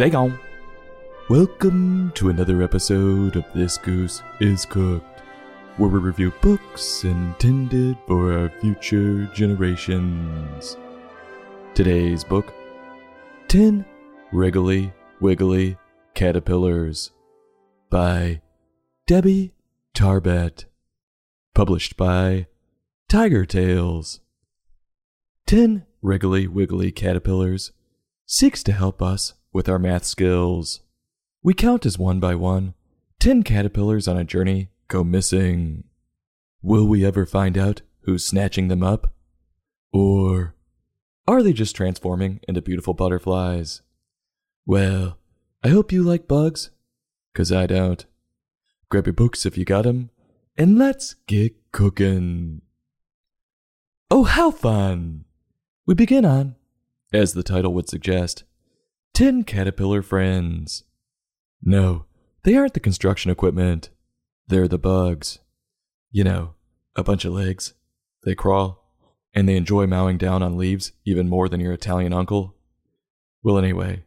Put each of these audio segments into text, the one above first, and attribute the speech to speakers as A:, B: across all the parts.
A: They.
B: Welcome to another episode of This Goose is Cooked, where we review books intended for our future generations. Today's book 10 Wriggly Wiggly Caterpillars by Debbie Tarbett. Published by Tiger Tales. 10 Wriggly Wiggly Caterpillars seeks to help us with our math skills. We count as one by one. Ten caterpillars on a journey go missing. Will we ever find out who's snatching them up? Or are they just transforming into beautiful butterflies? Well, I hope you like bugs, 'cause I don't. Grab your books if you got 'em, and let's get cooking. Oh, how fun! We begin on, as the title would suggest, Ten Caterpillar Friends. No, they aren't the construction equipment. They're the bugs. You know, a bunch of legs. They crawl, and they enjoy mowing down on leaves even more than your Italian uncle. Well, anyway,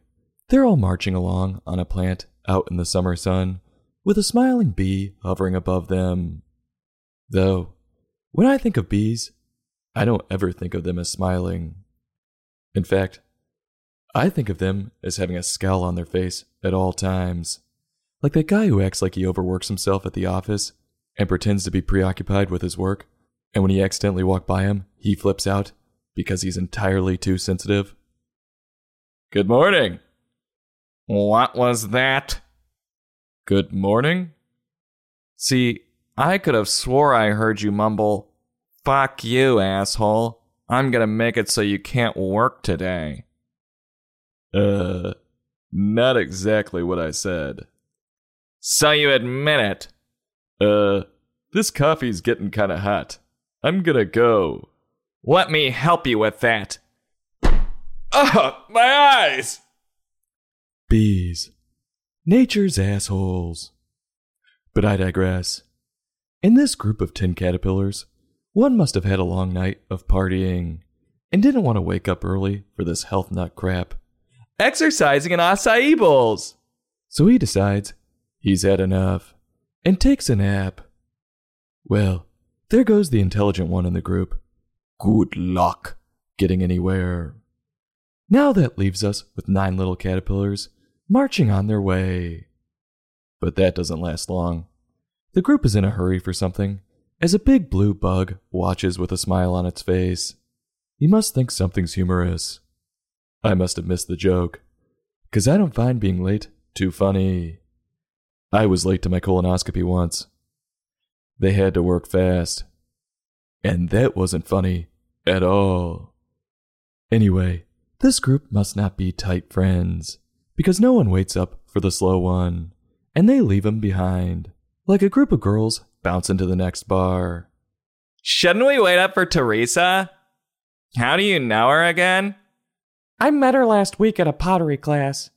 B: they're all marching along on a plant out in the summer sun with a smiling bee hovering above them. Though, when I think of bees, I don't ever think of them as smiling. In fact, I think of them as having a scowl on their face at all times. Like that guy who acts like he overworks himself at the office and pretends to be preoccupied with his work, and when he accidentally walk by him, he flips out because he's entirely too sensitive. Good morning.
A: What was that?
B: Good morning.
A: See, I could have swore I heard you mumble, Fuck you, asshole. I'm gonna make it so you can't work today.
B: Uh, not exactly what I said.
A: So you admit it.
B: Uh, this coffee's getting kinda hot. I'm gonna go.
A: Let me help you with that. Ugh, my eyes!
B: Bees. Nature's assholes. But I digress. In this group of ten caterpillars, one must have had a long night of partying and didn't want to wake up early for this health nut crap.
A: Exercising in acai bowls.
B: So he decides he's had enough and takes a nap. Well, there goes the intelligent one in the group. Good luck getting anywhere. Now that leaves us with nine little caterpillars marching on their way. But that doesn't last long. The group is in a hurry for something as a big blue bug watches with a smile on its face. He must think something's humorous. I must have missed the joke, 'cause I don't find being late too funny. I was late to my colonoscopy once. They had to work fast. And that wasn't funny at all. Anyway, this group must not be tight friends, because no one waits up for the slow one, and they leave him behind, like a group of girls bounce into the next bar.
A: Shouldn't we wait up for Teresa? How do you know her again?
C: I met her last week at a pottery class.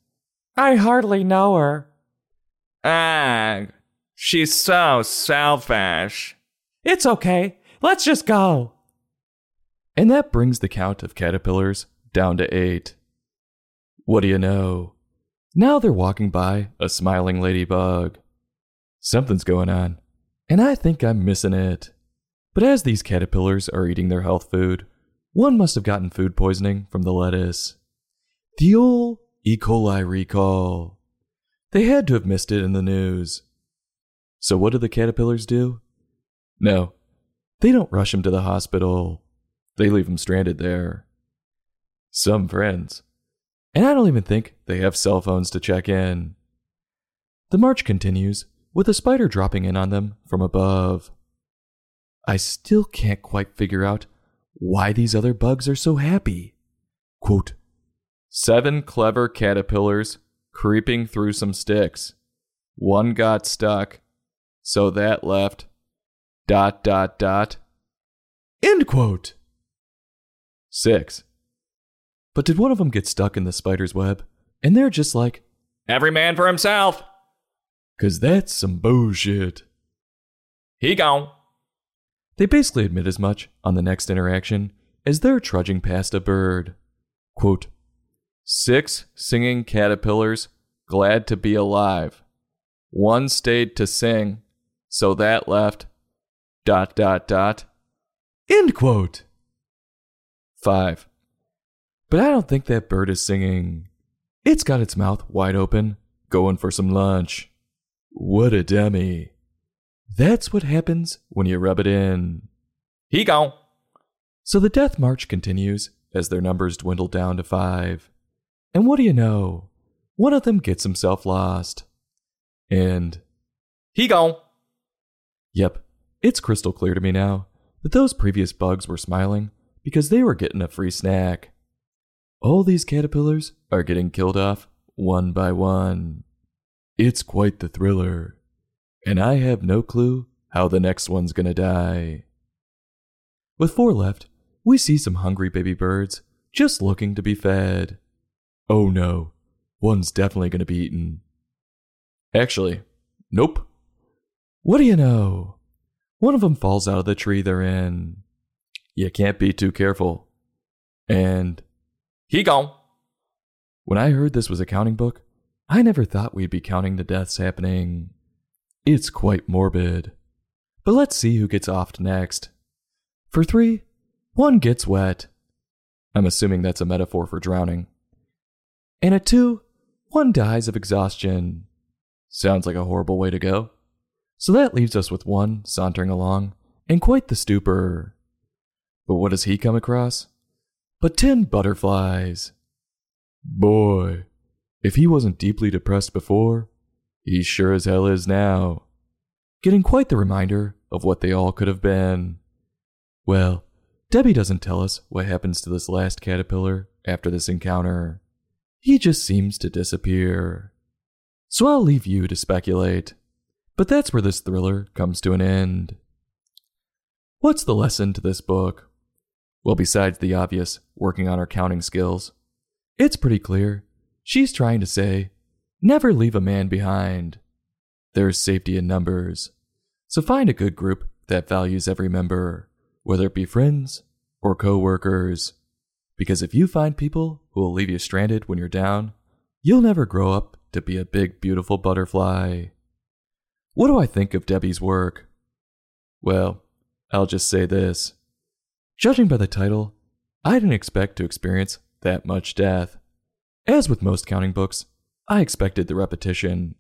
C: I hardly know her.
A: Ah, she's so selfish.
C: It's okay. Let's just go.
B: And that brings the count of caterpillars down to eight. What do you know? Now they're walking by a smiling ladybug. Something's going on, and I think I'm missing it. But as these caterpillars are eating their health food, one must have gotten food poisoning from the lettuce. The old E. coli recall. They had to have missed it in the news. So what do the caterpillars do? No, they don't rush him to the hospital. They leave him stranded there. Some friends. And I don't even think they have cell phones to check in. The march continues, with a spider dropping in on them from above. I still can't quite figure out why these other bugs are so happy. Quote, Seven clever caterpillars creeping through some sticks. One got stuck, so that left. Dot, dot, dot. End quote. Six. But did one of them get stuck in the spider's web? And they're just like,
A: Every man for himself.
B: Cause that's some bullshit.
A: He gone.
B: They basically admit as much on the next interaction as they're trudging past a bird. Quote,
A: Six singing caterpillars glad to be alive. One stayed to sing, so that left. Dot, dot, dot.
B: End quote.
A: 5.
B: But I don't think that bird is singing. It's got its mouth wide open, going for some lunch. What a dummy. That's what happens when you rub it in.
A: He gone.
B: So the death march continues as their numbers dwindle down to five. And what do you know? One of them gets himself lost. And,
A: He gone.
B: yep, it's crystal clear to me now that those previous bugs were smiling because they were getting a free snack. All these caterpillars are getting killed off one by one. It's quite the thriller. And I have no clue how the next one's gonna die. With four left, we see some hungry baby birds just looking to be fed. Oh no, one's definitely gonna be eaten. Actually, nope. What do you know? One of them falls out of the tree they're in. You can't be too careful. And
A: He gone.
B: when I heard this was a counting book, I never thought we'd be counting the deaths happening. It's quite morbid. But let's see who gets offed next. For three, one gets wet. I'm assuming that's a metaphor for drowning. And at two, one dies of exhaustion. Sounds like a horrible way to go. So that leaves us with one sauntering along, in quite the stupor. But what does he come across? But ten butterflies. Boy, if he wasn't deeply depressed before, he sure as hell is now. Getting quite the reminder of what they all could have been. Well, Debbie doesn't tell us what happens to this last caterpillar after this encounter. He just seems to disappear. So I'll leave you to speculate. But that's where this thriller comes to an end. What's the lesson to this book? Well, besides the obvious working on her counting skills, it's pretty clear she's trying to say never leave a man behind. There's safety in numbers. So find a good group that values every member, whether it be friends or co workers. Because if you find people who will leave you stranded when you're down, you'll never grow up to be a big, beautiful butterfly. What do I think of Debbie's work? Well, I'll just say this. Judging by the title, I didn't expect to experience that much death. As with most counting books, I expected the repetition,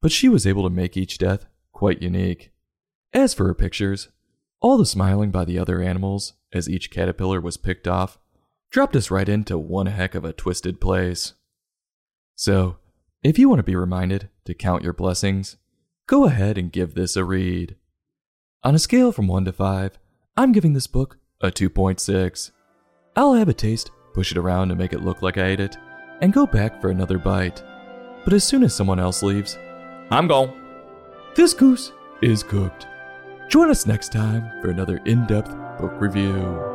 B: but she was able to make each death quite unique. As for her pictures, all the smiling by the other animals as each caterpillar was picked off dropped us right into one heck of a twisted place. So, if you want to be reminded to count your blessings, go ahead and give this a read. On a scale from 1 to 5, I'm giving this book a 2.6. I'll have a taste, push it around to make it look like I ate it, and go back for another bite. But as soon as someone else leaves,
A: I'm gone.
B: this goose is cooked. Join us next time for another in depth book review.